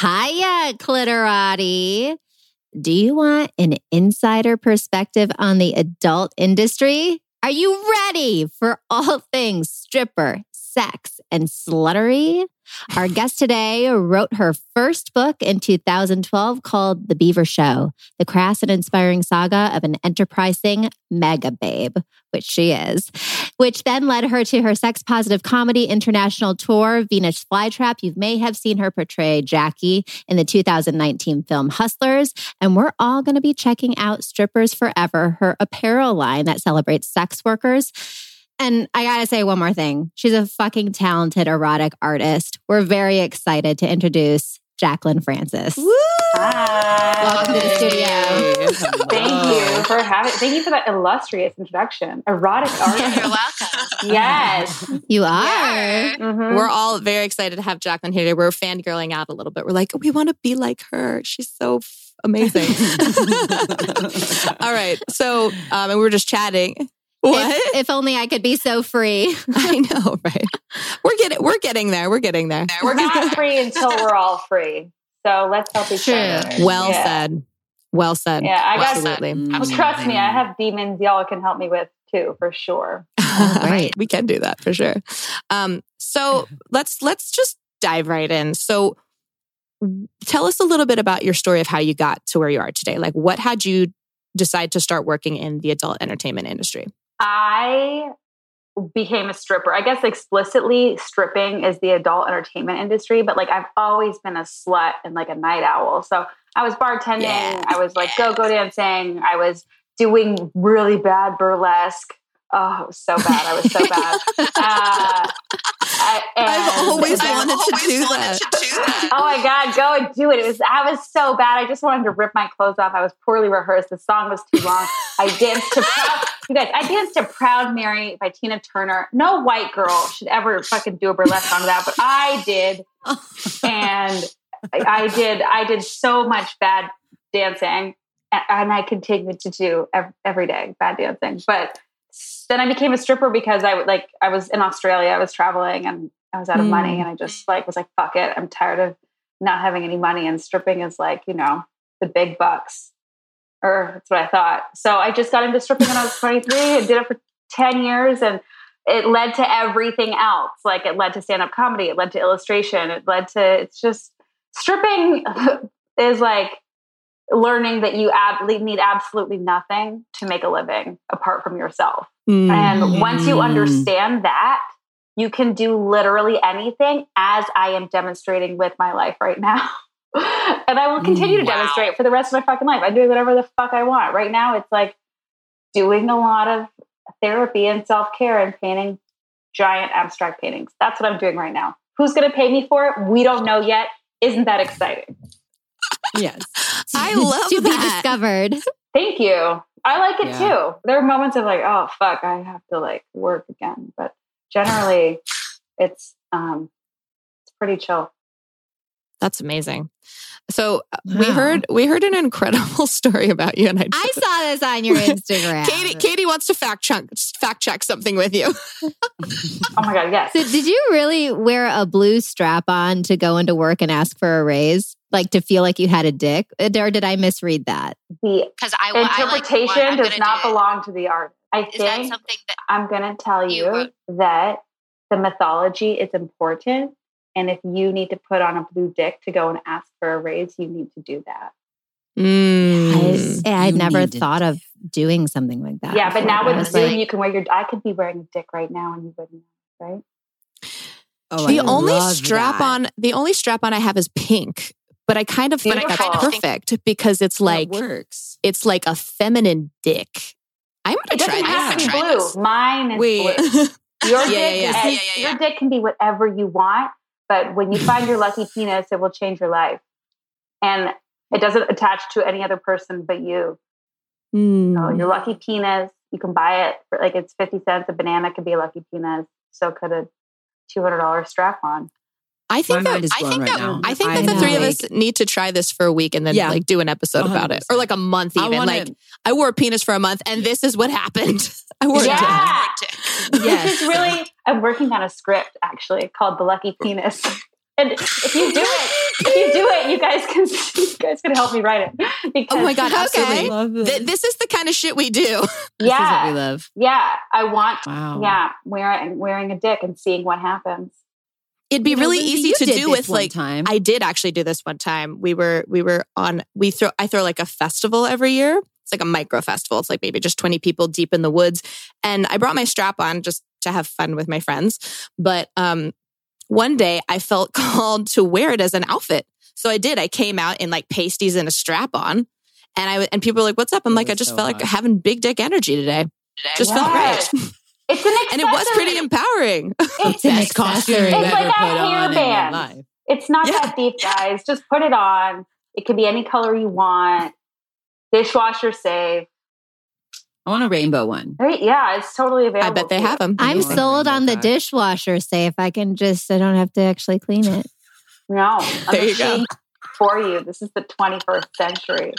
Hiya, clitorati. Do you want an insider perspective on the adult industry? Are you ready for all things stripper, sex, and sluttery? Our guest today wrote her first book in 2012 called The Beaver Show, the crass and inspiring saga of an enterprising mega babe, which she is, which then led her to her sex positive comedy international tour, Venus Flytrap. You may have seen her portray Jackie in the 2019 film Hustlers. And we're all going to be checking out Strippers Forever, her apparel line that celebrates sex workers. And I gotta say one more thing. She's a fucking talented erotic artist. We're very excited to introduce Jacqueline Frances. Woo! Hi. Welcome to the studio. Thank you for having. Thank you for that illustrious introduction. Erotic artist. You're welcome. yes. You are. Yeah. Mhm. We're all very excited to have Jacqueline here today. We're fangirling out a little bit. We're like, we want to be like her. She's so f- amazing. all right. So, um, and we were just chatting. What? If, if only I could be so free. I know, right? We're getting, we're getting there. We're getting there. We're not free until we're all free. So let's help each True. other. Well Yeah. said. Well said. Yeah, I got- Absolutely. Well, trust me, I have demons y'all can help me with too, for sure. right. we can do that for sure. Um, so let's let's just dive right in. So tell us a little bit about your story of how you got to where you are today. Like what had you decide to start working in the adult entertainment industry? I became a stripper. I guess explicitly stripping is the adult entertainment industry, but like I've always been a slut and like a night owl. So I was bartending, Yeah. I was like go go dancing, I was doing really bad burlesque. Oh, it was so bad. I was so bad. Uh, I, I've always I've wanted to do wanted that. to do that. Oh my God, go and do it. It was I was so bad. I just wanted to rip my clothes off. I was poorly rehearsed. The song was too long. I danced to Proud You guys, I danced to Proud Mary by Tina Turner. No white girl should ever fucking do a burlesque song to that, but I did. And I I did I did so much bad dancing and I continued to do ev- every day bad dancing. But then I became a stripper because I would like I was in Australia, I was traveling and I was out of money Mm. and I just like was like fuck it, I'm tired of not having any money and stripping is like, you know, the big bucks. Or that's what I thought. So I just got into stripping when I was 23 and did it for 10 years and it led to everything else. Like it led to stand-up comedy, it led to illustration, it led to it's just stripping is like learning that you ab- need absolutely nothing to make a living apart from yourself. Mm. And once you understand that, you can do literally anything as I am demonstrating with my life right now. and I will continue to Wow. demonstrate for the rest of my fucking life. I'm doing whatever the fuck I want. Right now, it's like doing a lot of therapy and self care and painting giant abstract paintings. That's what I'm doing right now. Who's going to pay me for it? We don't know yet. Isn't that exciting? Yes. I love to be that. discovered. Thank you. I like it Yeah. too. There are moments of like, oh fuck, I have to like work again. But generally it's um it's pretty chill. That's amazing. So uh, we heard we heard an incredible story about you, and I, I saw this on your Instagram. Katie Katie wants to fact check fact check something with you. Oh my god, yes. So did you really wear a blue strap on to go into work and ask for a raise? Like to feel like you had a dick? Or did I misread that? The Because I, I interpretation I'm does not do. belong to the artist. I Is that think something that I'm gonna tell you you that the mythology is important. And if you need to put on a blue dick to go and ask for a raise, you need to do that. Mm. I, I'd never thought of doing something like that. yeah, but now with was Zoom, like, you can wear your I could be wearing a dick right now and you wouldn't right? Oh, the I only strap that. on the only strap on I have is pink, but I kind of think that's Beautiful. perfect because it's That like works. it's like a feminine dick. I'm gonna try doesn't have that. to be Try blue. this. Mine is Wait. blue. Your Yeah, dick, yeah, is- yeah. Yeah, yeah, yeah. your dick can be whatever you want, but when you find your lucky penis, it will change your life. And It doesn't attach to any other person but you. Mm. So your lucky penis, you can buy it for like it's 50 cents. A banana could be a lucky penis. So could a $200 strap on. I think My that mind is I think right that now. I think I the know. three of us need to try this for a week and then Yeah. like do an episode about it, or like a month I even. wanna- like I wore a penis for a month, and this is what happened. I wore Yeah. a dick. Yes. This is really, I'm working on a script actually called The Lucky Penis. And if you do it, if you do it, you guys can you guys can help me write it. Because, Oh my god, Okay. absolutely! love it. Th- this is the kind of shit we do. This is what we Yeah, love. yeah. I want, Wow. yeah, wearing wearing a dick and seeing what happens. It'd be You know, really Lindsay, easy to do with like time. I did actually do this one time. We were we were on we throw I throw like a festival every year. It's like a micro festival. It's like maybe just 20 people deep in the woods. And I brought my strap on just to have fun with my friends. But um one day I felt called to wear it as an outfit. So I did. I came out in like pasties and a strap on. And I and people were like, "What's up?" I'm That like, "I just so felt like having big dick energy today. Just Yes. felt great." It's an and it was pretty empowering. It's, an Best costume accessory. you've It's like a on in your hairband. life. it's not Yeah. that deep, guys. Just put it on. It can be any color you want. Dishwasher safe. I want a rainbow one. Right? Yeah, it's totally available. I bet they have them. I'm sold on the dishwasher safe. I can just, I don't have to actually clean it. No, a There you go. for you. This is the 21st century.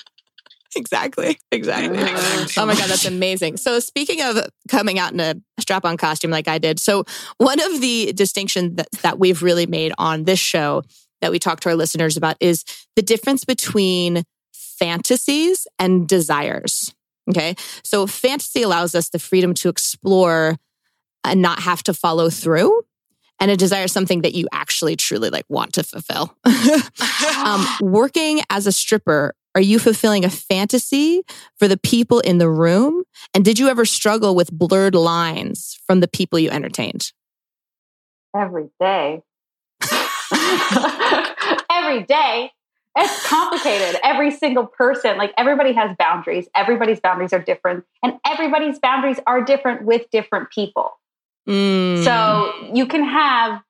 Exactly. Exactly. Oh my God, that's amazing. So, speaking of coming out in a strap on costume like I did, so one of the distinctions that, that we've really made on this show that we talk to our listeners about is the difference between fantasies and desires. Okay. So, fantasy allows us the freedom to explore and not have to follow through. And a desire is something that you actually truly like want to fulfill. um, working as a stripper, are you fulfilling a fantasy for the people in the room? And did you ever struggle with blurred lines from the people you entertained? Every day. Every day. It's complicated. Every single person, like everybody has boundaries. Everybody's boundaries are different, and everybody's boundaries are different with different people. Mm. So you can have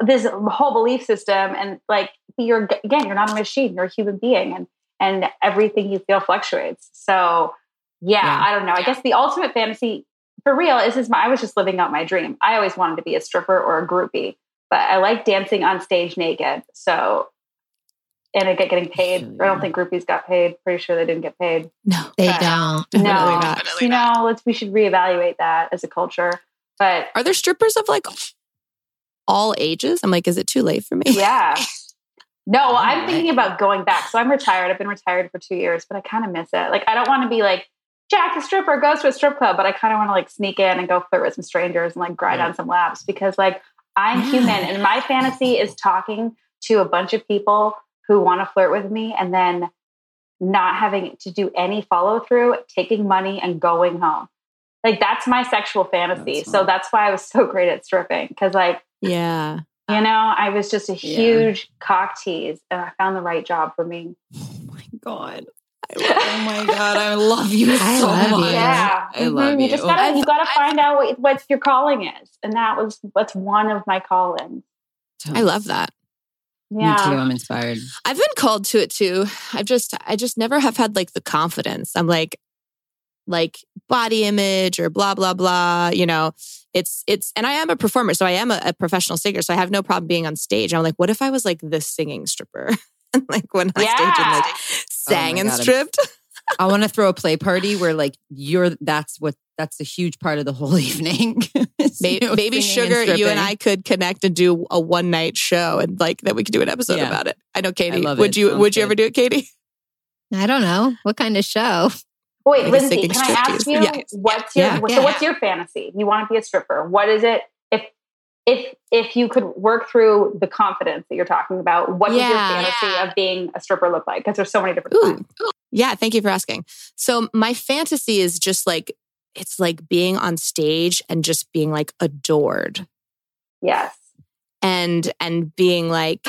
this whole belief system, and like you're again, you're not a machine. You're a human being, and and everything you feel fluctuates. So yeah, Yeah. I don't know. I guess the ultimate fantasy for real is is my. I was just living out my dream. I always wanted to be a stripper or a groupie, but I like dancing on stage naked. So. And I get getting paid. I don't think groupies got paid. Pretty sure they didn't get paid. no. They Okay. don't. Definitely no, not. you know, let's we should reevaluate that as a culture. But Are there strippers of like all ages? I'm like, is it too late for me? yeah. No, well, I'm thinking about going back. So I'm retired. I've been retired for two years, but I kind of miss it. Like, I don't want to be like Jacq the stripper goes to a strip club, but I kind of want to like sneak in and go flirt with some strangers and like grind Yeah. on some laps because like I'm human and my fantasy is talking to a bunch of people who want to flirt with me and then not having to do any follow through, taking money and going home. Like that's my sexual fantasy. That's so that's why I was so great at stripping because like Yeah. You know, I was just a Yeah. huge cock tease and I found the right job for me. Oh my god. I love, oh my god, I love you I so love you. Yeah. I love Mhm. you. just gotta I've- you gotta I've- find out what, what your calling is. And that was what's one of my callings. I love that. Me too. Yeah. I'm inspired. I've been called to it too. I've just, I just never have had like the confidence. I'm like, like body image or blah, blah, blah. You know, it's, it's, and I am a performer. So I am a, a professional singer. So I have no problem being on stage. I'm like, what if I was like the singing stripper? and like went on stage and like oh sang my and God, stripped. I want to throw a play party where like you're that's what that's a huge part of the whole evening. Maybe, you know, maybe singing and Sugar, you and. I could connect and do a one night show and like that we could do an episode Yeah. about it. I know Katie. love would it. you Sounds would you good. ever do it, Katie? I don't know. What kind of show? Wait, Lindsay, can I ask you Yeah. what's your Yeah. so Yeah. what's your fantasy? You want to be a stripper. What is it if if if you could work through the confidence that you're talking about, what does your Yeah. fantasy of being a stripper look like? Because there's so many different Ooh. Yeah, thank you for asking. So my fantasy is just like it's like being on stage and just being like adored Yes. And and being like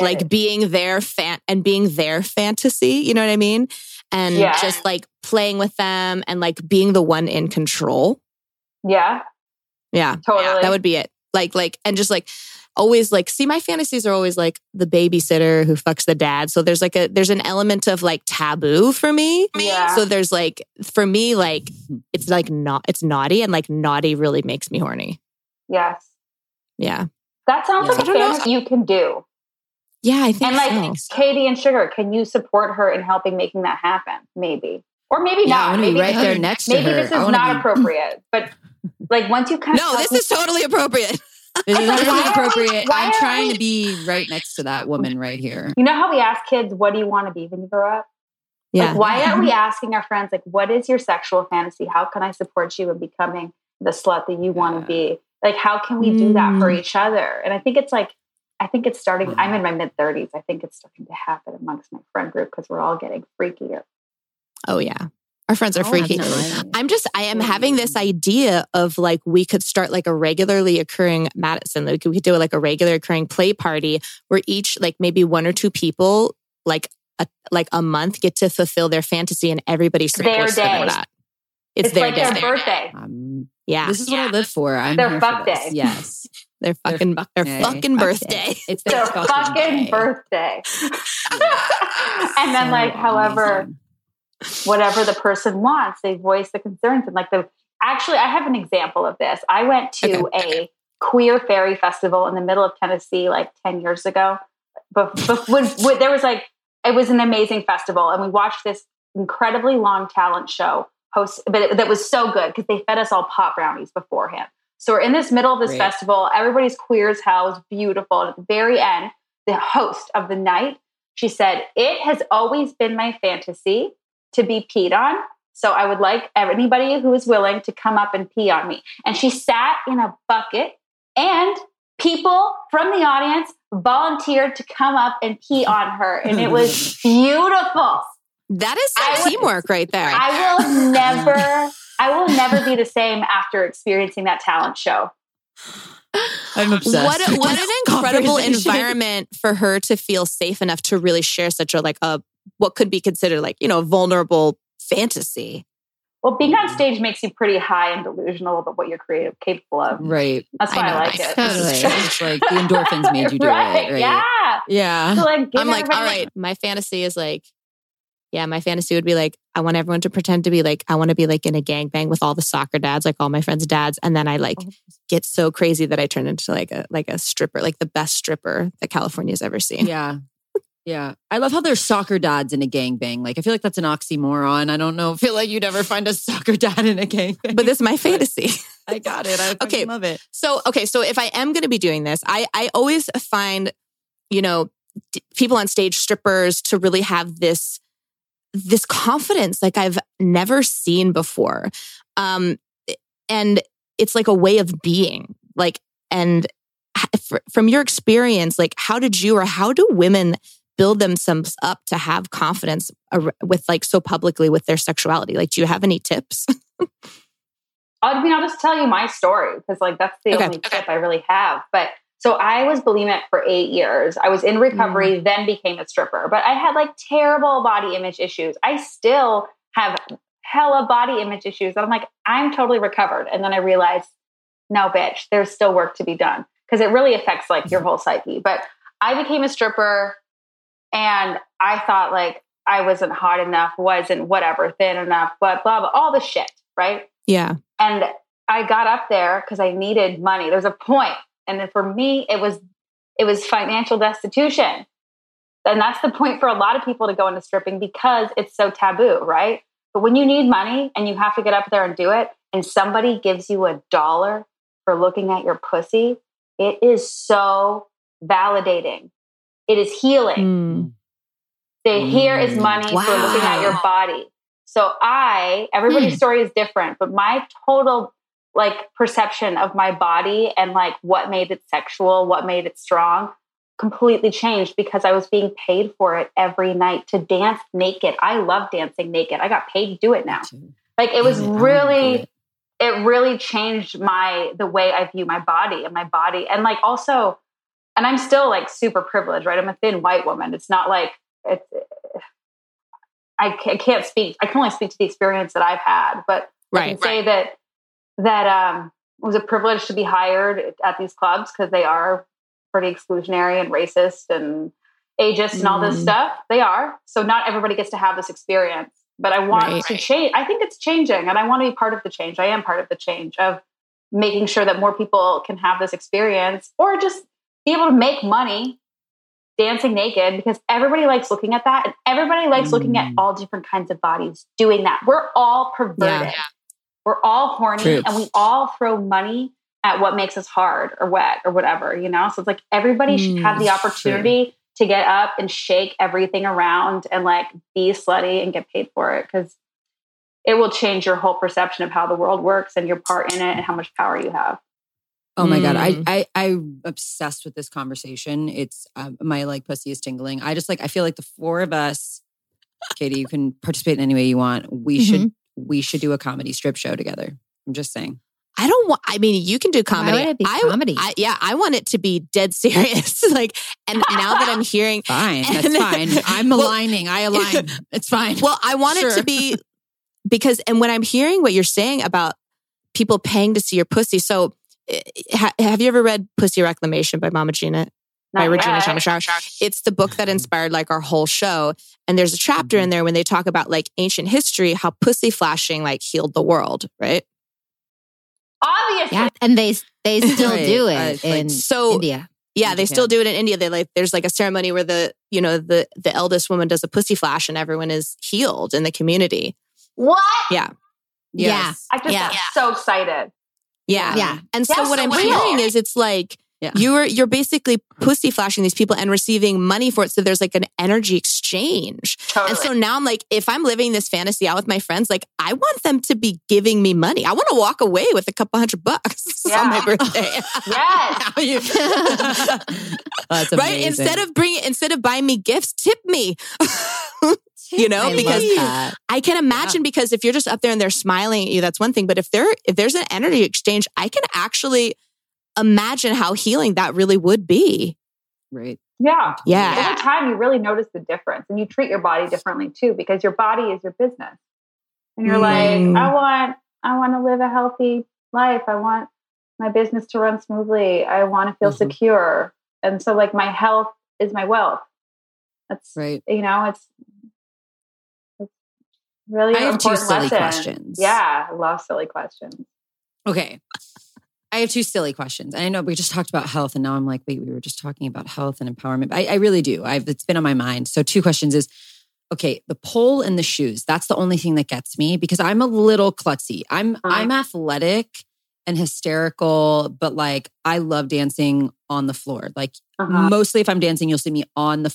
like it. being their fan and being their fantasy, you know what I mean? And Yeah. just like playing with them and like being the one in control. Yeah, Yeah. totally. That would be it. Like like and just like always like see my fantasies are always like the babysitter who fucks the dad. So there's like a there's an element of like taboo for me. Yeah. So there's like for me like it's like not it's naughty and like naughty really makes me horny. Yes. Yeah. That sounds Yeah. like I a don't fantasy you can do. Yeah, I think And like so. Katie and Sugar, can you support her in helping making that happen? Maybe. Or maybe Yeah, I not. want to Maybe, be right there next to maybe her. this is not be- appropriate. But like once you kind No, of this is totally appropriate. This is totally are appropriate. why I'm are trying we- to be right next to that woman right here. You know how we ask kids, what do you want to be when you grow up? Yeah. Like, why aren't we asking our friends, like, what is your sexual fantasy? How can I support you in becoming the slut that you want to be? Like, how can we do that for Mm. each other? And I think it's like, I think it's starting, Mhm. I'm in my mid 30s. I think it's starting to happen amongst my friend group because we're all getting freakier. Oh yeah. Our friends are Oh, freaky. absolutely. I'm just I am having this idea of like we could start like a regularly occurring Madison. Like we could do like a regular occurring play party where each like maybe one or two people like a like a month get to fulfill their fantasy and everybody Their supports them day. in that. It's, It's, their like day. their birthday. Um, Yeah. This is what I live for. I'm Their here for fuck day. Yes. their Their fucking fuck their day. fucking Fuck birthday. It's Their their fucking day. birthday. and then, So like, however, amazing. whatever the person wants. They voice the concerns and like the actually I have an example of this. I went to a queer fairy festival in the middle of Tennessee like 10 years ago. But, but when, when there was like it was an amazing festival and we watched this incredibly long talent show host but it, that was so good because they fed us all pot brownies beforehand. So we're in this middle of this Great. festival. Everybody's queer as hell. It's beautiful. And at the very end, the host of the night, she said, It has always been my fantasy to be peed on. So I would like anybody who is willing to come up and pee on me. And she sat in a bucket, and people from the audience volunteered to come up and pee on her. And it was beautiful. That is some I would- teamwork right there. I will never, I will never be the same after experiencing that talent show. I'm obsessed. what a, with what an incredible environment for her to feel safe enough to really share such a like a what could be considered like you know vulnerable fantasy Well, being on stage makes you pretty high and delusional about what you're creative capable of. Right. That's why I I, like it. Totally. It's like the endorphins made you do right, it. Right. Yeah. Yeah. So like, i'm like all right, my fantasy is like yeah my fantasy would be like i want everyone to pretend to be like i want to be like in a gangbang with all the soccer dads like all my friends dads and then i like oh. get so crazy that i turn into like a like a stripper like the best stripper that california's ever seen Yeah. Yeah. I love how there's soccer dads in a gangbang. Like, I feel like that's an oxymoron. I don't know. feel like you'd ever find a soccer dad in a gangbang. but this is my fantasy I got it. I Okay. love it. So, okay, so if I am to be doing this, I I always find, you know, d- people on stage, strippers, to really have this this confidence like I've never seen before, um, and it's like a way of being. Like, and from your experience, like, how did you or how do women? build themselves up to have confidence with like so publicly with their sexuality like do you have any tips I mean, I'll just tell you my story because, like, that's the Okay, only okay. tip I really have. But so I was bulimic for eight years. I was in recovery, Mm. then became a stripper. But I had like terrible body image issues. I still have hella body image issues. I'm like, I'm totally recovered. And then I realized, no, bitch, there's still work to be done because it really affects like your whole psyche. But I became a stripper and I thought like I wasn't hot enough, wasn't whatever, thin enough, but blah, blah, all the shit, right? yeah and I got up there because I needed money. There's a point, and then for me, it was it was financial destitution, and that's the point for a lot of people to go into stripping because it's so taboo, right? But when you need money and you have to get up there and do it, and somebody gives you a dollar for looking at your pussy, it is so validating. It is healing. Mm. Say, here is Mm. money for looking at your body. So I, everybody's Hmm. story is different, but my total like perception of my body and like what made it sexual, what made it strong, completely changed because I was being paid for it every night to dance naked. I love dancing naked. I got paid to do it now. Like it was Yeah, I wanna do really it. really changed my the way I view my body and my body and like also and I'm still like super privileged, right? I'm a thin white woman. It's not like it's I can't speak. I can only speak to the experience that I've had, but I can say that that um it was a privilege to be hired at these clubs because they are pretty exclusionary and racist and ageist and all this Mm. stuff. They are. So not everybody gets to have this experience. But I want Right. to change. I think it's changing, and I want to be part of the change. I am part of the change of making sure that more people can have this experience or just be able to make money dancing naked because everybody likes looking at that and everybody likes looking at Mm. all different kinds of bodies doing that. We're all perverted. We're all horny True. and we all throw money at what makes us hard or wet or whatever, you know? So it's like everybody should have the Mm, opportunity to get up and shake everything around and like be slutty and get paid for it because it will change your whole perception of how the world works and your part in it and how much power you have. Oh my god, I Mm. I I'm obsessed with this conversation. It's um, my like pussy is tingling. I just like I feel like the four of us, Katie, you can participate in any way you want. We should we should do a comedy strip show together. I'm just saying. I don't want. I mean, you can do comedy. would it be I, comedy? I, yeah, I want it to be dead serious. like, and now that I'm hearing, Fine, that's And- fine. I'm Well- aligning. I align. It's fine. well, I want it to be because, and when I'm hearing what you're saying about people paying to see your pussy, so. eh, Ha, have you ever read Pussy Reclamation by Mama Gena? By Not Regena yet. Thomashauer. It's the book that inspired like our whole show. And there's a chapter in there when they talk about like ancient history, how pussy flashing like healed the world, right? Obviously. Yeah, and they they still Right. do Uh, it it's like- in So India. yeah, in they still do it in India. They like there's like a ceremony where the you know the the eldest woman does a pussy flash and everyone is healed in the community. What? Yeah, Yes. I just Yeah. got so excited. yeah, Yeah. And so That's what so I'm real. hearing is it's like Yeah. you're you're basically pussy flashing these people and receiving money for it. So there's like an energy exchange. Totally. And so now I'm like, if I'm living this fantasy out with my friends, like I want them to be giving me money. I want to walk away with a couple hundred bucks on my birthday. yes. Now you- That's right? Instead of bringing, instead of buying me gifts, tip me. you know, I because. I can imagine because if you're just up there and they're smiling at you, that's one thing. But if there if there's an energy exchange, I can actually imagine how healing that really would be. right. Yeah. Yeah. Over time, you really notice the difference and you treat your body differently too because your body is your business. And you're Mm. like, I want, I want to live a healthy life. I want my business to run smoothly. I want to feel Mhm. secure. And so, like, my health is my wealth. That's, Right. you know, it's, it's really I have two silly lesson. questions. Yeah. I love silly questions. Okay. I have two silly questions. I know we just talked about health, and now I'm like, wait, we were just talking about health and empowerment. I, I really do. I've it's been on my mind. So two questions is okay, the pole and the shoes. That's the only thing that gets me because I'm a little klutzy. I'm I'm athletic and hysterical, but like I love dancing on the floor. Like Uh-huh. mostly if I'm dancing, you'll see me on the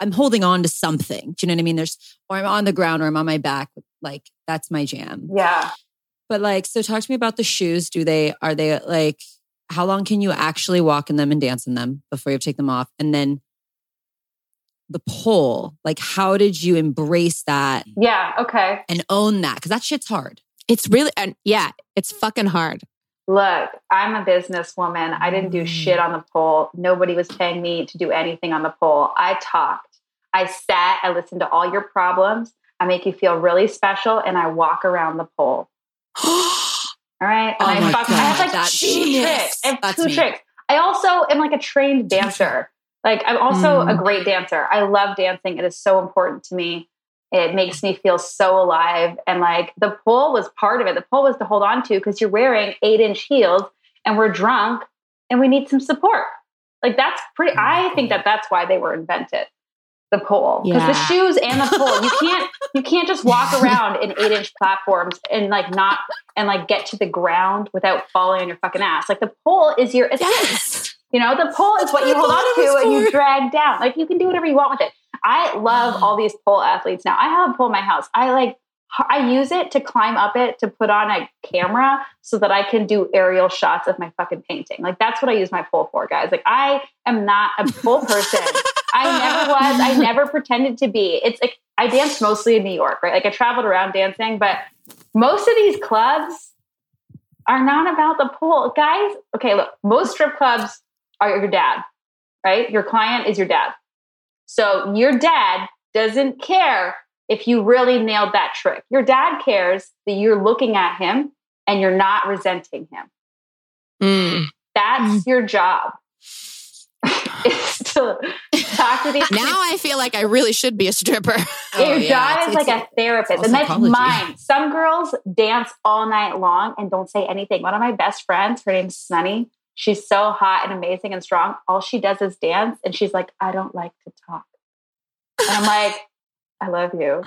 I'm holding on to something. Do you know what I mean? There's or I'm on the ground or I'm on my back. Like that's my jam. Yeah. But like, so talk to me about the shoes. Do they, are they like, how long can you actually walk in them and dance in them before you take them off? And then the pole, like, how did you embrace that Yeah. Okay. and own that? Cause that shit's hard. It's really and yeah, it's fucking hard. Look, I'm a businesswoman. I didn't do Mm. shit on the pole. Nobody was paying me to do anything on the pole. I talked. I sat. I listened to all your problems. I make you feel really special, and I walk around the pole. All right. Oh I, fuck, I have like that's two genius. tricks. I have That's two me. tricks. I also am like a trained dancer. Like I'm also Mm. a great dancer. I love dancing. It is so important to me. It makes me feel so alive. And like the pole was part of it. The pole was to hold on to because you're wearing eight inch heels and we're drunk and we need some support. Like that's pretty, I think that that's why they were invented. The pole, because the shoes and the pole, you can't you can't just walk around in eight inch platforms and like not and like get to the ground without falling on your fucking ass. Like the pole is your assist. Yes. You know, the pole is what you hold on to and you drag down. Like you can do whatever you want with it. I love all these pole athletes now. I have a pole in my house. I like I use it to climb up it to put on a camera so that I can do aerial shots of my fucking painting. Like that's what I use my pole for, guys. Like I am not a pole person. I never was. I never pretended to be. It's like I danced mostly in New York, right? Like I traveled around dancing, but most of these clubs are not about the pool. Guys, okay, look, most strip clubs are your dad, right? Your client is your dad. So your dad doesn't care if you really nailed that trick. Your dad cares that you're looking at him and you're not resenting him. Mm. That's your job. is to talk to these Now I feel like I really should be a stripper. Oh, Your yeah, job it's- is like it's- a therapist, and that's psychology. mine. Some girls dance all night long and don't say anything. One of my best friends, her name's Sunny. She's so hot and amazing and strong. All she does is dance, and she's like, "I don't like to talk." And I'm like, "I love you.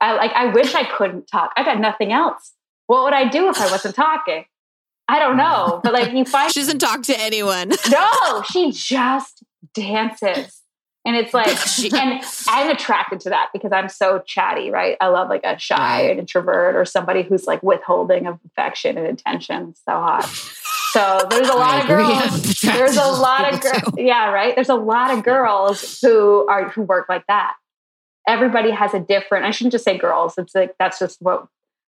I like. I wish I couldn't talk. I got nothing else. What would I do if I wasn't talking? I don't know. But like, you find She doesn't talk to anyone. no, she just dances. And it's like, and I'm attracted to that because I'm so chatty, right? I love like a shy Right. introvert or somebody who's like withholding of affection and attention. So hot. So there's a lot of girls. There's a lot of girls. Yeah, right. There's a lot of girls who are who work like that. Everybody has a different. I shouldn't just say girls. It's like that's just what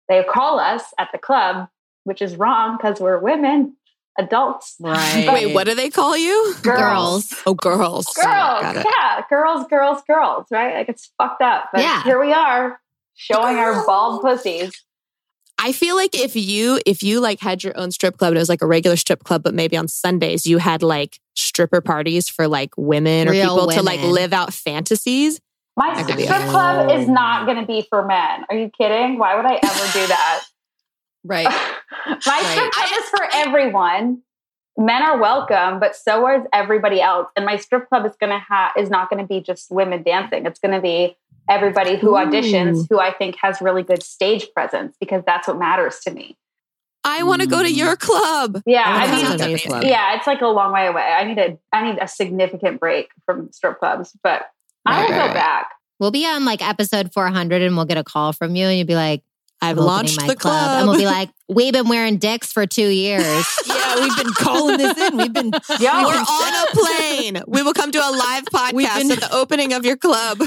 they call us at the club, which is wrong because we're women, adults. Right. Wait, what do they call you? Girls. Oh, girls. girls, Got it. yeah, girls, girls, girls, right? Like it's fucked up. But Yeah. here we are showing our bald pussies. I feel like if you if you like had your own strip club and it was like a regular strip club, but maybe on Sundays you had like stripper parties for like women or Real people to like live out fantasies. My That strip a- club is not going to be for men. Are you kidding? Why would I ever do that? Right. My strip club is for everyone. Men are welcome, but so is everybody else. And my strip club is going to have is not going to be just women dancing. It's going to be everybody who auditions Ooh. who I think has really good stage presence because that's what matters to me. I want to go to Mm. your club. Yeah, I I mean, go club. yeah, it's like a long way away. I need a I need a significant break from strip clubs, but I will right, go right. back. We'll be on like episode 400 and we'll get a call from you and you'll be like, I've "I'm launched my the club. And we'll be like, we've been wearing dicks for two years. yeah, we've been calling this in. We've been yeah, We're on a plane. We will come to a live We've podcast been- at the opening of your club.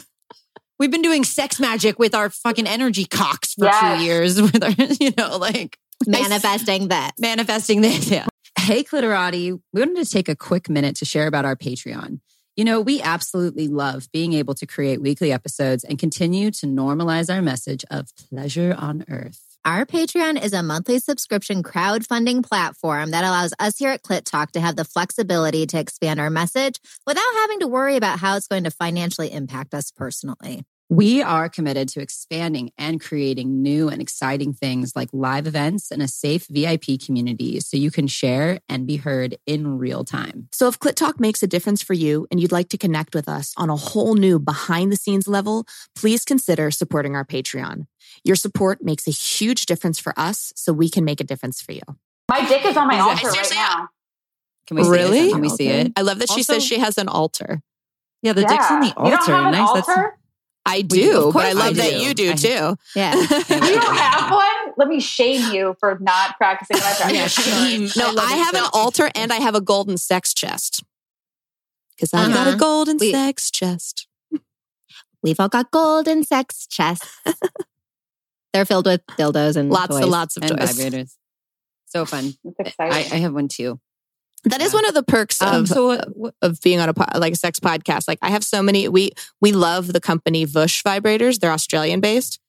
we've been doing sex magic with our fucking energy cocks for Yes. two years. With our, you know, like manifesting that. manifesting this. Yeah. Hey, Clitorati, we wanted to take a quick minute to share about our Patreon. You know, we absolutely love being able to create weekly episodes and continue to normalize our message of pleasure on earth. Our Patreon is a monthly subscription crowdfunding platform that allows us here at Clit Talk to have the flexibility to expand our message without having to worry about how it's going to financially impact us personally. We are committed to expanding and creating new and exciting things like live events and a safe VIP community so you can share and be heard in real time. So if Clit Talk makes a difference for you and you'd like to connect with us on a whole new behind the scenes level, please consider supporting our Patreon. Your support makes a huge difference for us so we can make a difference for you. my dick is on my Is it- altar right now. Can we see Really? it? Can we see it? I love that she Also- says she has an altar. Yeah, the dick's on the altar. You don't have an nice. That's- altar? I do. do, but I course I love that you do I- too. Yeah. You don't have one? Let me shame you for not practicing what I practice. Yeah, shame. No, love I, it. have an altar and I have a golden sex chest. Because I've got a Uh-huh. golden We- sex chest. We've all got golden sex chests. They're filled with dildos and Lots toys. and lots of and toys. vibrators. So fun. It's I, exciting. I have one too. That is Yeah. one of the perks Um, of so what, what, of being on a po- like a sex podcast. Like I have so many. We we love the company Vush vibrators. They're Australian based.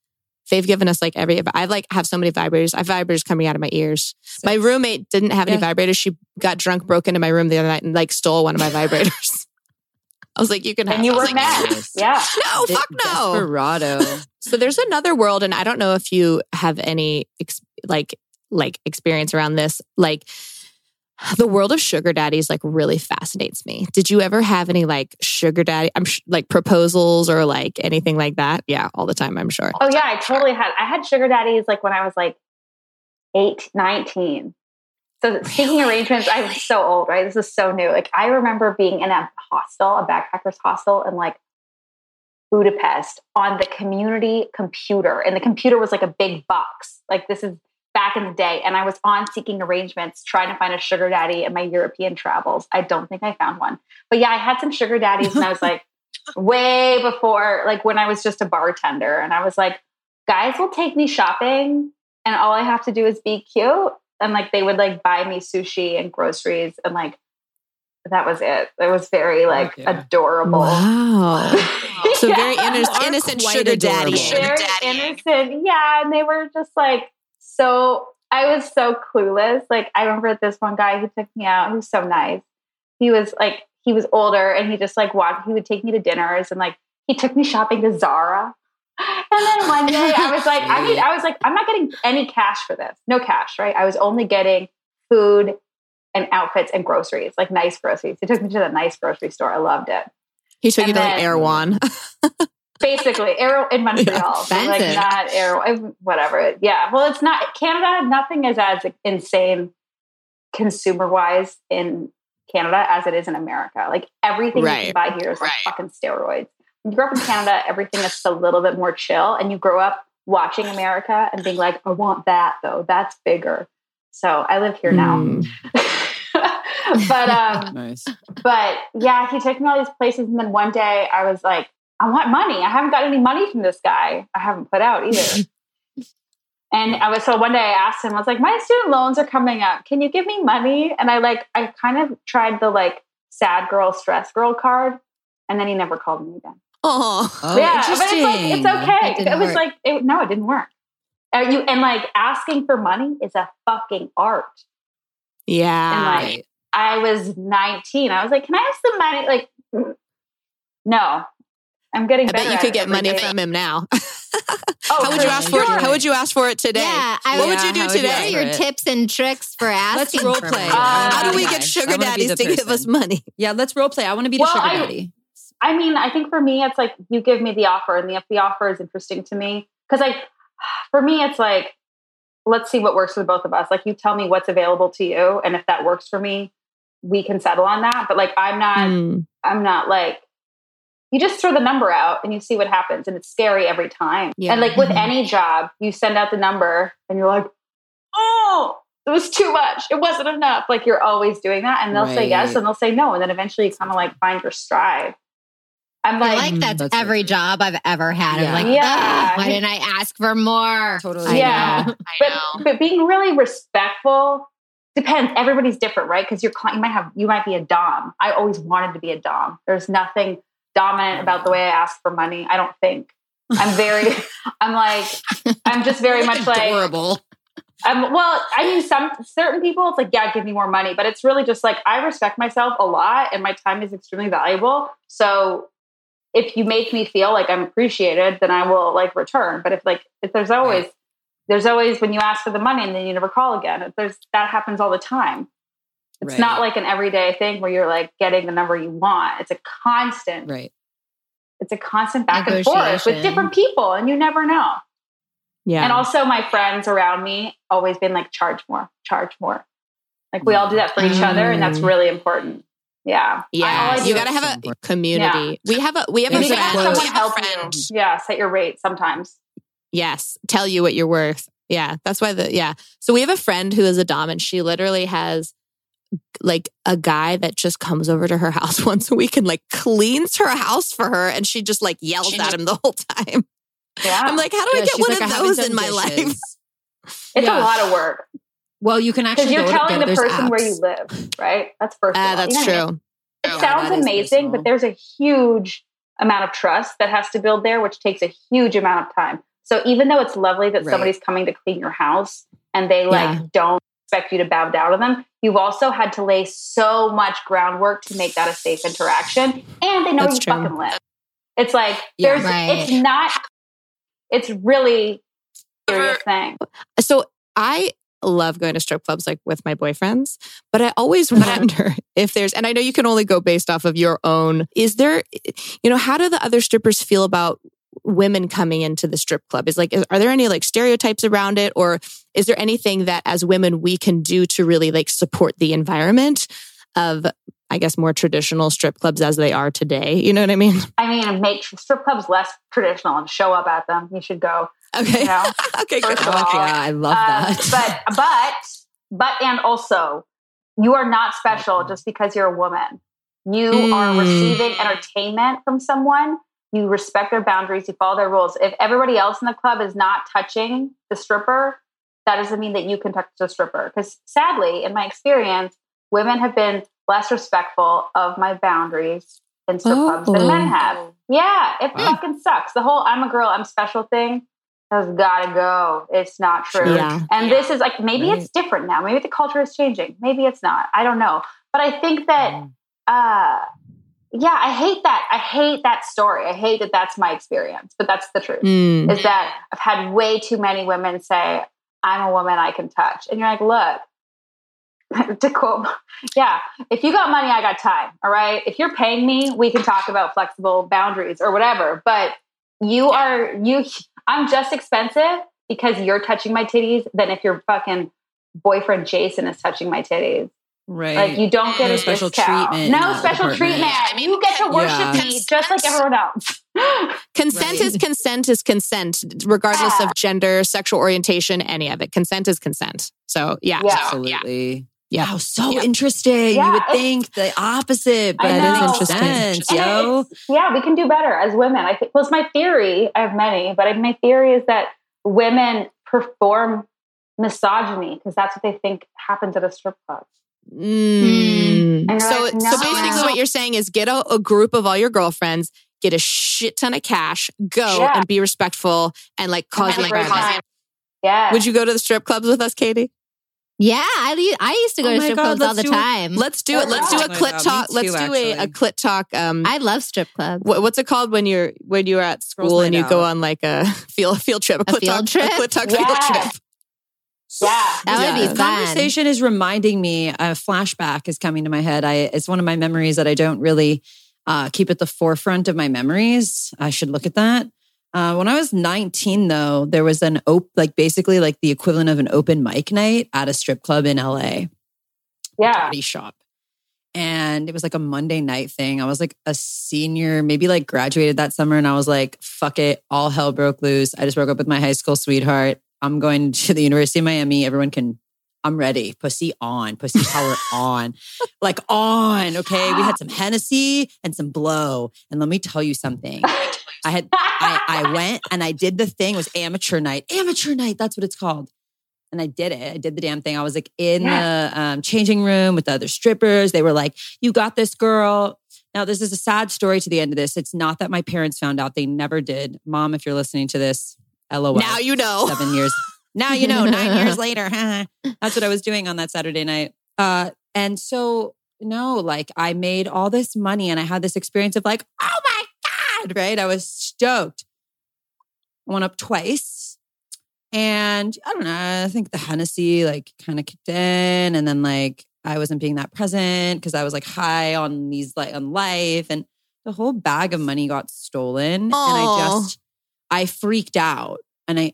They've given us like every. I like have so many vibrators. I have vibrators coming out of my ears. My roommate didn't have any Yeah. vibrators. She got drunk, broke into my room the other night, and like stole one of my vibrators. I was like, you can have. and you were like, mad. Yeah. No, De- fuck no. Desperado. So there's another world, and I don't know if you have any ex- like like experience around this. Like the world of sugar daddies, like really fascinates me. Did you ever have any like sugar daddy? I'm sh- like proposals or like anything like that. Yeah, all the time. I'm sure. Oh yeah, I totally had. I had sugar daddies like when I was like eight, 19. So seeking arrangements, I was so old, right? This is so new. Like I remember being in a hostel, a backpackers hostel in like Budapest on the community computer. And the computer was like a big box. Like this is back in the day. And I was on seeking arrangements, trying to find a sugar daddy in my European travels. I don't think I found one. But yeah, I had some sugar daddies and I was like, way before, like when I was just a bartender. And I was like, guys will take me shopping and all I have to do is be cute. And like they would like buy me sushi and groceries and like that was it. It was very like Fuck yeah. adorable. Wow. So very Yeah. inno- You innocent sugar daddy. very innocent. Yeah. And they were just like so I was so clueless. Like I remember this one guy who took me out, was so nice. He was like, he was older and he just like walked, he would take me to dinners and like he took me shopping to Zara. And then one day I was like, I need, I was like, I'm not getting any cash for this. No cash, right? I was only getting food and outfits and groceries, like nice groceries. He took me to the nice grocery store. I loved it. He took And you to like then- Erewhon. Basically, Aero in Montreal, so, like not Aero, whatever. Yeah, well, it's not Canada. Nothing is as insane consumer wise in Canada as it is in America. Like everything you can buy here is like right. fucking steroids. When you grow up in Canada, everything is a little bit more chill, and you grow up watching America and being like, I want that though. That's bigger. So I live here now. Mm. but um, Nice. but yeah, he took me all these places, and then one day I was like, I want money. I haven't got any money from this guy. I haven't put out either. and I was so one day I asked him, I was like, my student loans are coming up. Can you give me money? And I like I kind of tried the like sad girl, stress girl card, and then he never called me again. Oh, yeah, but it's like interesting. it's okay. That didn't It was work. like it, no, it didn't work. Uh, you and like asking for money is a fucking art. yeah. And like I was 19. I was like, can I have some money? Like, no, I'm getting I bet you could get money day. from him now. Oh, how would you ask for it? How would you ask for it today? Yeah, I what would- would you do Yeah, how you What today? are your tips and tricks for asking? Let's role play. Uh, How do we get sugar I wanna be daddies to give us money? Yeah, let's role play. I want to be the Well, sugar I- daddy. I mean, I think for me, it's like you give me the offer, and if the offer is interesting to me, because I, for me, it's like let's see what works for both of us. Like you tell me what's available to you, and if that works for me, we can settle on that. But like I'm not, Mm. I'm not like you just throw the number out and you see what happens, and it's scary every time. Yeah. And like with Mhm. any job, you send out the number, and you're like, oh. It was too much. It wasn't enough. Like you're always doing that, and they'll say yes, and they'll say no, and then eventually you kind of like find your stride. I'm I like, like that's, That's every job I've ever had. Yeah. I'm like, Yeah. Why didn't I ask for more? Totally. I Yeah. know. but but being really respectful depends. Everybody's different, right? Because your client, you might have, you might be a dom. I always wanted to be a dom. There's nothing dominant about the way I ask for money. I don't think. I'm very. I'm like. I'm just very much like. adorable. Um, well, I mean, some certain people, it's like, yeah, give me more money, but it's really just like I respect myself a lot, and my time is extremely valuable. So, if you make me feel like I'm appreciated, then I will like return. But if like if there's always Right. there's always when you ask for the money and then you never call again, if there's that happens all the time. It's Right. not like an everyday thing where you're like getting the number you want. It's a constant. Right. It's a constant back and forth with different people, and you never know. Yeah. And also, my friends around me always been like, charge more, charge more. Like we all do that for each other, and that's Mm. really important. Yeah, yeah. I- all I you got to have a community. We have a we have Maybe a have friend. someone have help friend. you. Yeah, set your rate sometimes. Yes. Tell you what you're worth. Yeah. That's why the, yeah. So we have a friend who is a Dom and she literally has like a guy that just comes over to her house once a week and like cleans her house for her. And she just like yells She- at him the whole time. Yeah, I'm like, how do I get one like, of those in my life? it's yeah. a lot of work Well, you can actually you're go to- telling the there's person where you live, right? That's first. of Ah, all. that's You know what I mean? true. It Yeah, sounds amazing, but there's a huge amount of trust that has to build there, which takes a huge amount of time. So even though it's lovely that Right. somebody's coming to clean your house and they like Yeah. don't expect you to bow down to them, you've also had to lay so much groundwork to make that a safe interaction, and they know That's you true. fucking live. It's like Yeah. there's, Right. it's not, it's really a serious thing. So I love going to strip clubs like with my boyfriends, but I always mm-hmm. wonder if there's, and I know you can only go based off of your own, is there, you know, how do the other strippers feel about women coming into the strip club? Is like, is, are there any like stereotypes around it? Or is there anything that as women we can do to really like support the environment of, I guess, more traditional strip clubs as they are today? You know what I mean? I mean, make strip clubs less traditional and show up at them. You should go. Okay. You know? okay. Good. First of all, yeah, I love Uh, that. but but but and also, you are not special just because you're a woman. You are Mm. receiving entertainment from someone. You respect their boundaries. You follow their rules. If everybody else in the club is not touching the stripper, that doesn't mean that you can touch a stripper. Because sadly, in my experience, women have been less respectful of my boundaries in strip clubs than men have. Yeah, it Wow. fucking sucks. The whole "I'm a girl, I'm special" thing has got to go. It's not true. Yeah. And this is like maybe Right. it's different now. Maybe the culture is changing. Maybe it's not. I don't know. But I think that Mm. uh, yeah, I hate that. I hate that story. I hate that that's my experience, but that's the truth. Mm. Is that I've had way too many women say, "I'm a woman I can touch," and you're like, look. to quote, yeah, if you got money, I got time. All right. If you're paying me, we can talk about flexible boundaries or whatever. But you are, you, I'm just expensive because you're touching my titties than if your fucking boyfriend Jason is touching my titties. Right. Like you don't get No a special discount. treatment No special department. treatment. I mean, you get to worship yeah. me just like everyone else. Consent Right. is consent is consent, regardless Yeah. of gender, sexual orientation, any of it. Consent is consent. So yeah, Yeah. so, Absolutely. Yeah. Wow, so Yeah. interesting. Yeah, you would think the opposite, but I it know. makes Interesting. yo. it's- yeah, we can do better as women. I think. Well, it's my theory. I have many, but my theory is that women perform misogyny because that's what they think happens at a strip club. Mm. So, you're like, so no. basically, what you're saying is get a, a group of all your girlfriends, get a shit ton of cash, go Yeah. and be respectful, and like cause Have a an great environment. time. Yeah. Would you go to the strip clubs with us, Katie? Yeah, I I used to go Oh to strip God, clubs all the do it. time. Let's do it. Let's do a my clit talk. Let's do a, a actually. clit talk. Um, I love strip clubs. what, what's it called when you're when you're at school and night you go on like a field field trip, a, A field talk, trip? a clit talk Yeah. field trip. Yeah. That would be the fun. conversation is reminding me. A flashback is coming to my head. I it's one of my memories that I don't really uh, keep at the forefront of my memories. I should look at that. Uh, when I was 19, though, there was an op like basically like the equivalent of an open mic night at a strip club in LA. Yeah. Body shop. And it was like a Monday night thing. I was like a senior, maybe like graduated that summer. And I was like, fuck it. All hell broke loose. I just broke up with my high school sweetheart. I'm going to the University of Miami. Everyone can, I'm ready. Pussy on, pussy power on, like on. Okay. We had some Hennessy and some blow. And let me tell you something. I had, I, I went and I did the thing. It was amateur night. Amateur night. That's what it's called. And I did it. I did the damn thing. I was like in the um, changing room with the other strippers. They were like, "You got this, girl." Now, this is a sad story to the end of this. It's not that my parents found out; they never did. Mom, if you're listening to this, lol. Now you know. seven years. Now you know. Nine years later, that's what I was doing on that Saturday night. Uh, and so, no, like I made all this money, and I had this experience of like, oh my god, right? I was stoked. I went up twice. And I don't know, I think the Hennessy like kind of kicked in. And then like I wasn't being that present because I was like high on these like on life. And the whole bag of money got stolen. And I just I freaked out. And I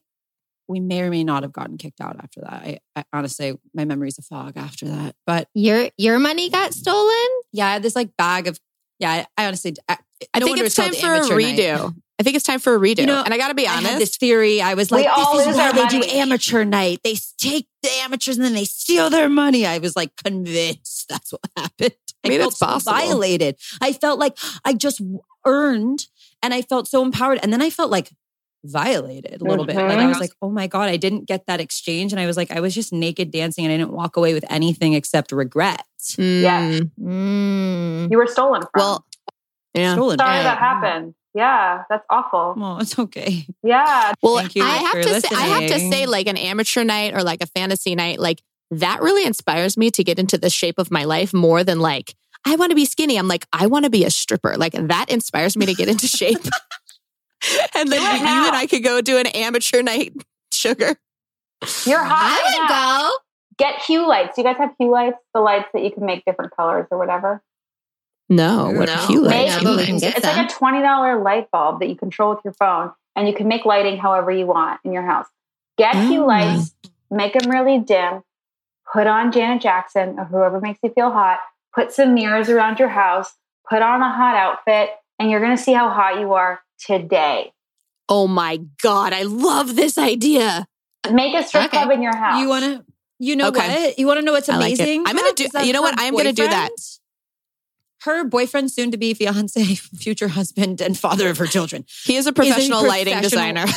we may or may not have gotten kicked out after that. I, I honestly my memory's a fog after that. But Your your money got stolen? yeah, I had this like bag of yeah, I, I honestly I, I no think wonder it's time for a amateur night. redo. I think it's time for a redo. You know, and I got to be I had honest. this theory. I was like, this is lose why our they do amateur night. They take the amateurs and then they steal their money. I was like convinced that's what happened. I Maybe felt that's so possible. violated. I felt like I just earned and I felt so empowered. And then I felt like violated a little bit. Like I was Mhm. like, oh my God, I didn't get that exchange. And I was like, I was just naked dancing and I didn't walk away with anything except regret. Yeah. Mm, Mm. You were stolen from. Well, yeah. Stolen. sorry right. that happened. Yeah, that's awful. Oh, it's okay. Yeah. Well, Thank you I have for to say, I have to say, like an amateur night or like a fantasy night, like that really inspires me to get into the shape of my life more than like I want to be skinny. I'm like I want to be a stripper. Like that inspires me to get into shape. and then Do you now. and I could go do an amateur night, sugar. You're hot. I would now. go. Get hue lights. Do you guys have hue lights? The lights that you can make different colors or whatever. No, what No. you Make- Yeah, but we it's some. like a twenty dollar light bulb that you control with your phone, and you can make lighting however you want in your house. Get hue Mm. lights, make them really dim. Put on Janet Jackson or whoever makes you feel hot. Put some mirrors around your house. Put on a hot outfit, and you're going to see how hot you are today. Oh my god, I love this idea. Make a strip Okay. club in your house. You want to, you know Okay. what? You want to know what's I like amazing? I'm gonna do- that you know what? I'm gonna do that. Her boyfriend, soon to be fiance, future husband, and father of her children. He is a professional lighting professional- designer.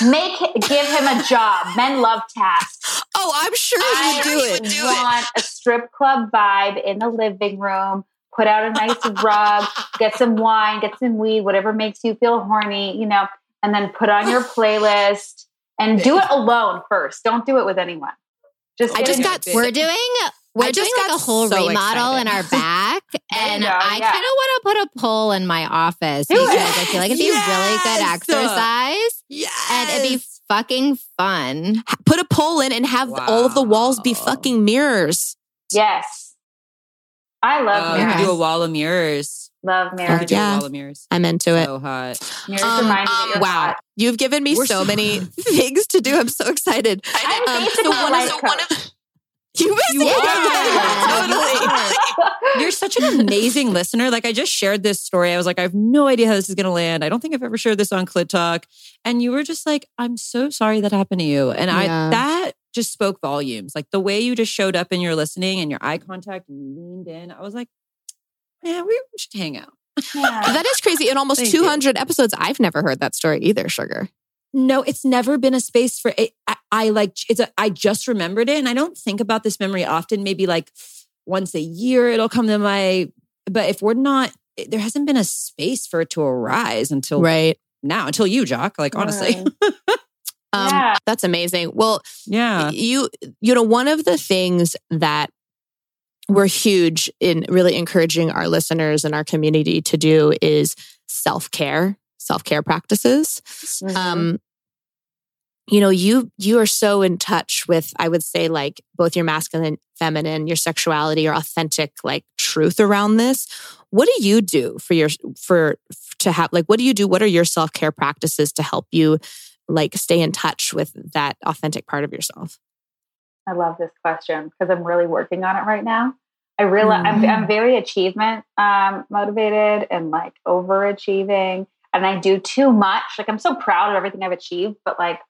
Make give him a job. Men love tasks. oh, I'm sure he would do I it. want a strip club vibe in the living room. Put out a nice rug, get some wine, get some weed, whatever makes you feel horny, you know, and then put on your playlist and do it alone first. Don't do it with anyone. Just I just got We're doing We're I just doing like got a whole so remodel excited. in our back, and go, I yeah. kind of want to put a pole in my office Do because it. I feel like it'd be really good exercise, Yes. and it'd be fucking fun. put a pole in and have all of the walls be fucking mirrors. Yes. I love Oh, you mirrors. could do a wall of mirrors. Love You mirrors. could do Yeah. a wall of mirrors. I'm into it. So hot. Mirrors Um, remind me um, you're wow. hot. You've given me so so- many things to do. I'm so excited. I'm Um, so one life of- coach. one of- You basically Yeah. are. totally. You're such an amazing listener. Like I just shared this story. I was like, I have no idea how this is going to land. I don't think I've ever shared this on Clit Talk. And you were just like, I'm so sorry that happened to you. And I Yeah. that just spoke volumes. Like the way you just showed up and you're listening and your eye contact and you leaned in. I was like, man, we should hang out. Yeah. That is crazy. In almost Thank you. 200 episodes, I've never heard that story either, Sugar. No, it's never been a space for it. I, I like it's a I just remembered it and I don't think about this memory often. Maybe like once a year it'll come to my but if we're not eh, there hasn't been a space for it to arise until Right. now, until you, Jacq. Like honestly. Right. Um, Yeah. That's amazing. Well, Yeah. you you know one of the things that we're huge in really encouraging our listeners and our community to do is self-care self-care practices Mhm. um you know you you are so in touch with i would say like both your masculine feminine your sexuality your authentic like truth around this what do you do for your for to have like what do you do what are your self-care practices to help you like stay in touch with that authentic part of yourself I love this question because I'm really working on it right now. I realize I'm, I'm very achievement um, motivated and like overachieving, and I do too much. Like I'm so proud of everything I've achieved, but like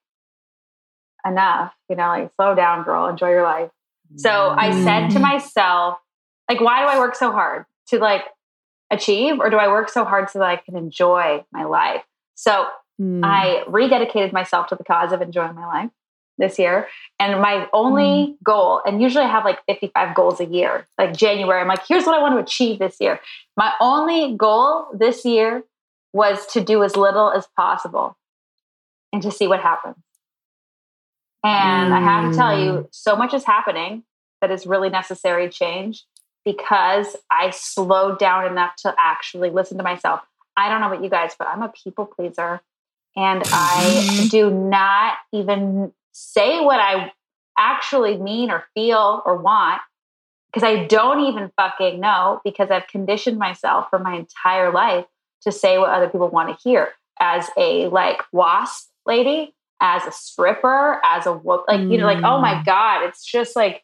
enough, you know, like slow down, girl, enjoy your life. So I said to myself, like, why do I work so hard to like achieve, or do I work so hard so that I can enjoy my life? So Mm. I rededicated myself to the cause of enjoying my life this year. And my only goal, and usually I have like 55 goals a year, like January, I'm like, here's what I want to achieve this year. My only goal this year was to do as little as possible and to see what happens. And I have to tell you, so much is happening that is really necessary change because I slowed down enough to actually listen to myself. I don't know about you guys, but I'm a people pleaser. And I mm-hmm. do not even say what I actually mean or feel or want because I don't even fucking know because I've conditioned myself for my entire life to say what other people want to hear. As a like wasp lady, as a stripper, as a wo- like you know like oh my mm. god, it's just like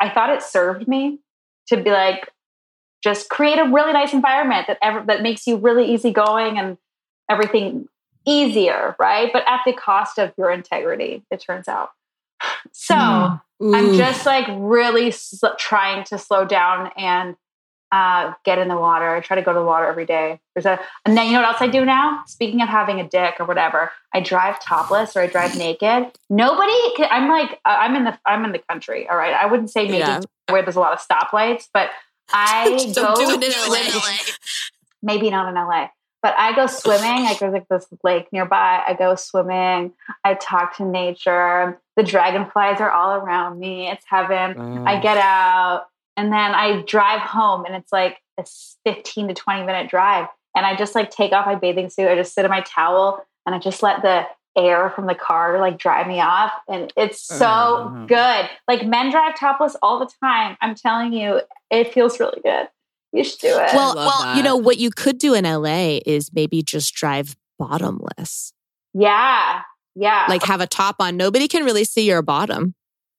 I thought it served me to be like just create a really nice environment that ever that makes you really easygoing and everything easier, right? But at the cost of your integrity, it turns out. So I'm just like really s- trying to slow down and uh, get in the water. I try to go to the water every day. There's a, and then you know what else I do now? Speaking of having a dick or whatever, I drive topless or I drive naked. Nobody, can, I'm like, uh, I'm in the, I'm in the country. All right, I wouldn't say maybe Yeah. where there's a lot of stoplights, but I Don't go do it in LA. maybe not in LA, but I go swimming. Like there's like this lake nearby. I go swimming. I talk to nature. The dragonflies are all around me. It's heaven. I get out and then I drive home and it's like a 15 to 20 minute drive. And I just like take off my bathing suit. I just sit in my towel and I just let the air from the car like dry me off. And it's so Uh-huh. good. Like men drive topless all the time. I'm telling you, it feels really good. You should do it. Well, love well, you know what you could do in LA is maybe just drive bottomless. yeah. Yeah. Like have a top on. Nobody can really see your bottom.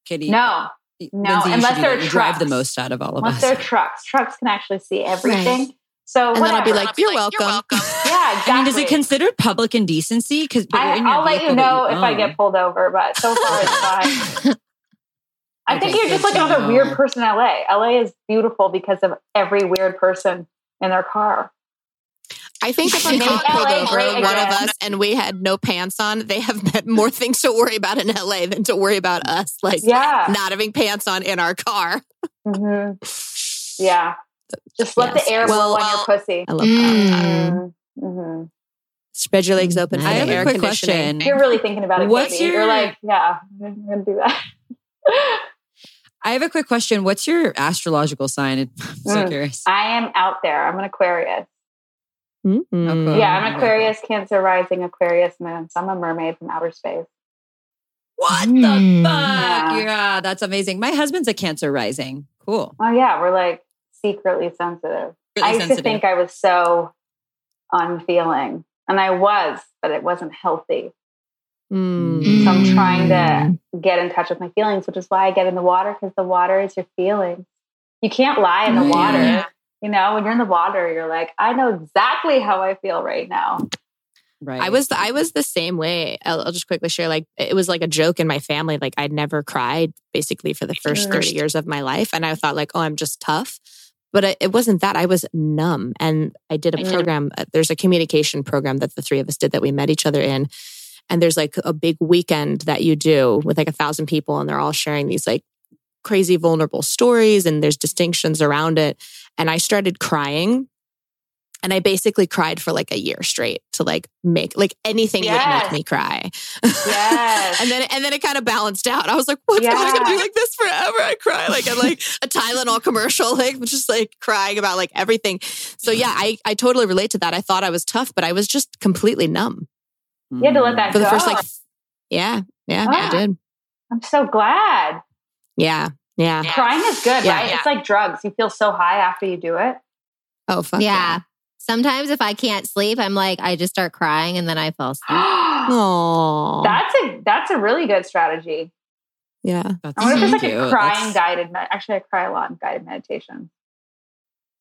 Kitty. no. No, you unless they're that. You drive the most out of all of Unless us. they're trucks. Trucks can actually see everything. So And then I'll be whatever. like, "You're welcome." yeah, exactly. I mean, is it considered public indecency? Because I, I'll let you know if I get pulled over, but so far it's fine. I think you're just like to another weird person in LA. LA is beautiful because of every weird person in their car. I think if a Make cop pulled LA over great one of us and we had no pants on, they have more things to worry about in LA than to worry about us, like Yeah. not having pants on in our car. hmm Yeah. Just let Yes. the air Well, blow on your pussy. I love that. Mm. hmm Spread your legs open for I the have air a quick question. You're really thinking about it, What's Katie. your- You're like, yeah, I'm going to do that. I have a quick question. What's your astrological sign? I'm so Mm. curious. I am out there. I'm an Aquarius. Mm. Okay. Yeah, I'm an. Aquarius, Cancer rising, Aquarius moon. So I'm a mermaid from outer space. What Mm. the fuck? Yeah. Yeah. that's amazing. My husband's a Cancer rising. Cool. Oh yeah, we're like secretly sensitive. Really I used sensitive. to think I was so unfeeling, and I was, but it wasn't healthy. Mm. So I'm trying to get in touch with my feelings, which is why I get in the water because the water is your feelings. You can't lie in the Yeah. water. You know, when you're in the water, you're like, I know exactly how I feel right now. right. I was I was the same way. I'll, I'll just quickly share. Like it was like a joke in my family. Like I'd never cried basically for the first thirty First. years of my life, and I thought like, oh, I'm just tough. But I, it wasn't that. I was numb, and I did a Mhm. program. uh, There's a communication program that the three of us did that we met each other in, and there's like a big weekend that you do with like a thousand people, and they're all sharing these like crazy vulnerable stories, and there's distinctions around it. And I started crying and I basically cried for like a year straight to like make like anything would make me cry. Yes. and then and then it kind of balanced out. I was like, what's going to be like this forever? I cry like at like a Tylenol commercial, like just like crying about like everything. So yeah, I I totally relate to that. I thought I was tough, but I was just completely numb You had to let that for the first like yeah, yeah, I Ah. did. I'm so glad. Yeah. Yeah. Crying is good, Yeah. right? It's like drugs. You feel so high after you do it. Oh fuck. yeah. Sometimes if I can't sleep, I'm like, I just start crying and then I fall asleep. Oh, that's a that's a really good strategy. Yeah. That's I wonder if so it's like a crying That's- guided. Med- Actually, I cry a lot in guided meditation.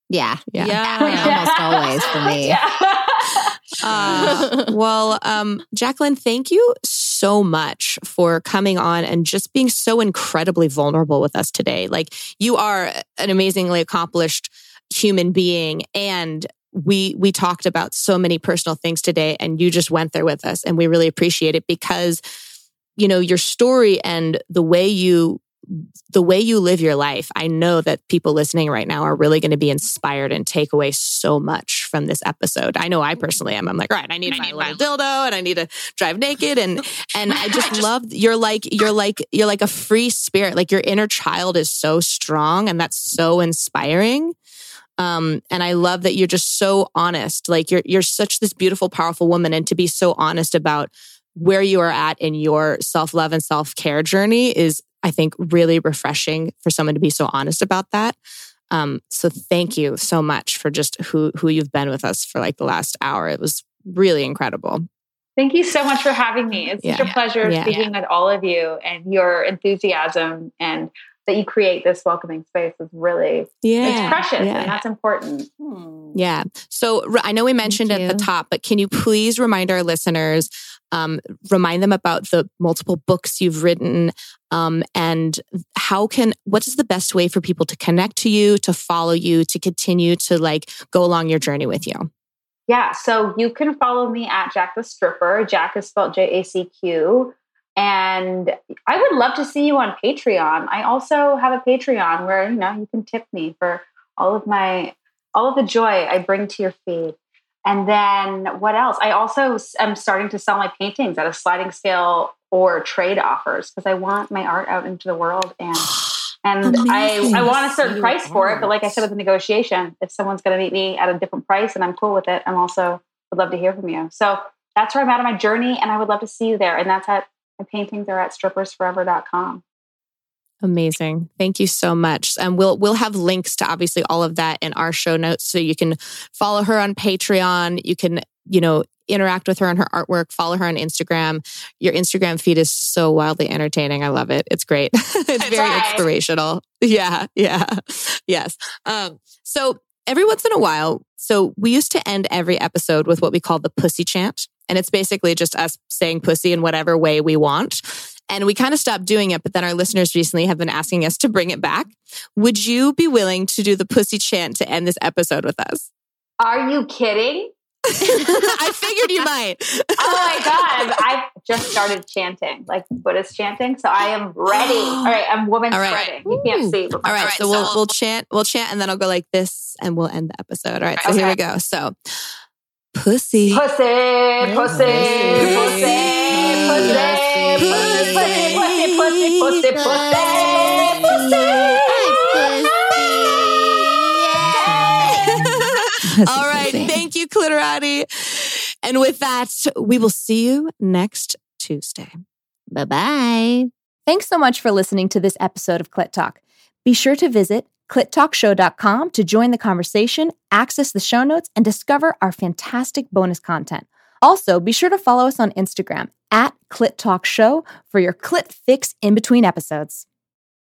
Yeah. Yeah. Yeah. Almost always for me. Uh, well, um, Jacqueline, thank you so much for coming on and just being so incredibly vulnerable with us today. Like, you are an amazingly accomplished human being, and we we talked about so many personal things today, and you just went there with us, and we really appreciate it because you know your story and the way you the way you live your life, I know that people listening right now are really going to be inspired and take away so much from this episode. I know I personally am. I'm like, right, I need my little dildo and I need to drive naked and and I just love you're like you're like you're like a free spirit. Like your inner child is so strong and that's so inspiring. Um, and I love that you're just so honest. Like you're you're such this beautiful, powerful woman, and to be so honest about where you are at in your self love and self care journey is, I think, really refreshing for someone to be so honest about that. Um, so thank you so much for just who who you've been with us for like the last hour. It was really incredible. Thank you so much for having me. It's such a pleasure Yeah. speaking with all of you and your enthusiasm and that you create this welcoming space is really Yeah, it's precious yeah. and that's important. Hmm. Yeah. So I know we mentioned at the top, but can you please remind our listeners, um, remind them about the multiple books you've written, um, and how can what is the best way for people to connect to you, to follow you, to continue to like go along your journey with you? Yeah, so you can follow me at Jacq the Stripper. Jacq is spelled J A C Q. And I would love to see you on Patreon. I also have a Patreon where you know you can tip me for all of my all of the joy I bring to your feed. And then what else? I also am starting to sell my paintings at a sliding scale or trade offers because I want my art out into the world and and I, Amazing. I want a certain price for it, but like I said with the negotiation, if someone's going to meet me at a different price and I'm cool with it, I'm also would love to hear from you. So that's where I'm at on my journey, and I would love to see you there. And that's at my paintings are at strippersforever.com. Amazing. Thank you so much. And we'll we'll have links to obviously all of that in our show notes so you can follow her on Patreon. You can, you know, interact with her on her artwork, follow her on Instagram. Your Instagram feed is so wildly entertaining. I love it. It's great. it's very right. inspirational. Yeah, yeah. Yes. Um so every once in a while, so we used to end every episode with what we call the pussy chant. And it's basically just us saying pussy in whatever way we want. And we kind of stopped doing it, but then our listeners recently have been asking us to bring it back. Would you be willing to do the pussy chant to end this episode with us? Are you kidding? I figured you might. Oh my god! I've, I've just started chanting, like Buddhist chanting. So I am ready. All right, I'm woman All right. spreading. You can't see. But All right, so we'll we'll chant, we'll chant, and then I'll go like this, and we'll end the episode. All right, so here we go. So, pussy, Pussy, Pussy. Pussy. Pussy. Pussy. Pussy. Pussy. Pussy. Pussy. Pussy. Pussy. pussy, pussy. All right. Thank you, Clitorati. And with that, we will see you next Tuesday. Bye bye. Thanks so much for listening to this episode of Clit Talk. Be sure to visit clittalkshow.com to join the conversation, access the show notes, and discover our fantastic bonus content. Also, be sure to follow us on Instagram at Clit Talk Show for your clit fix in between episodes.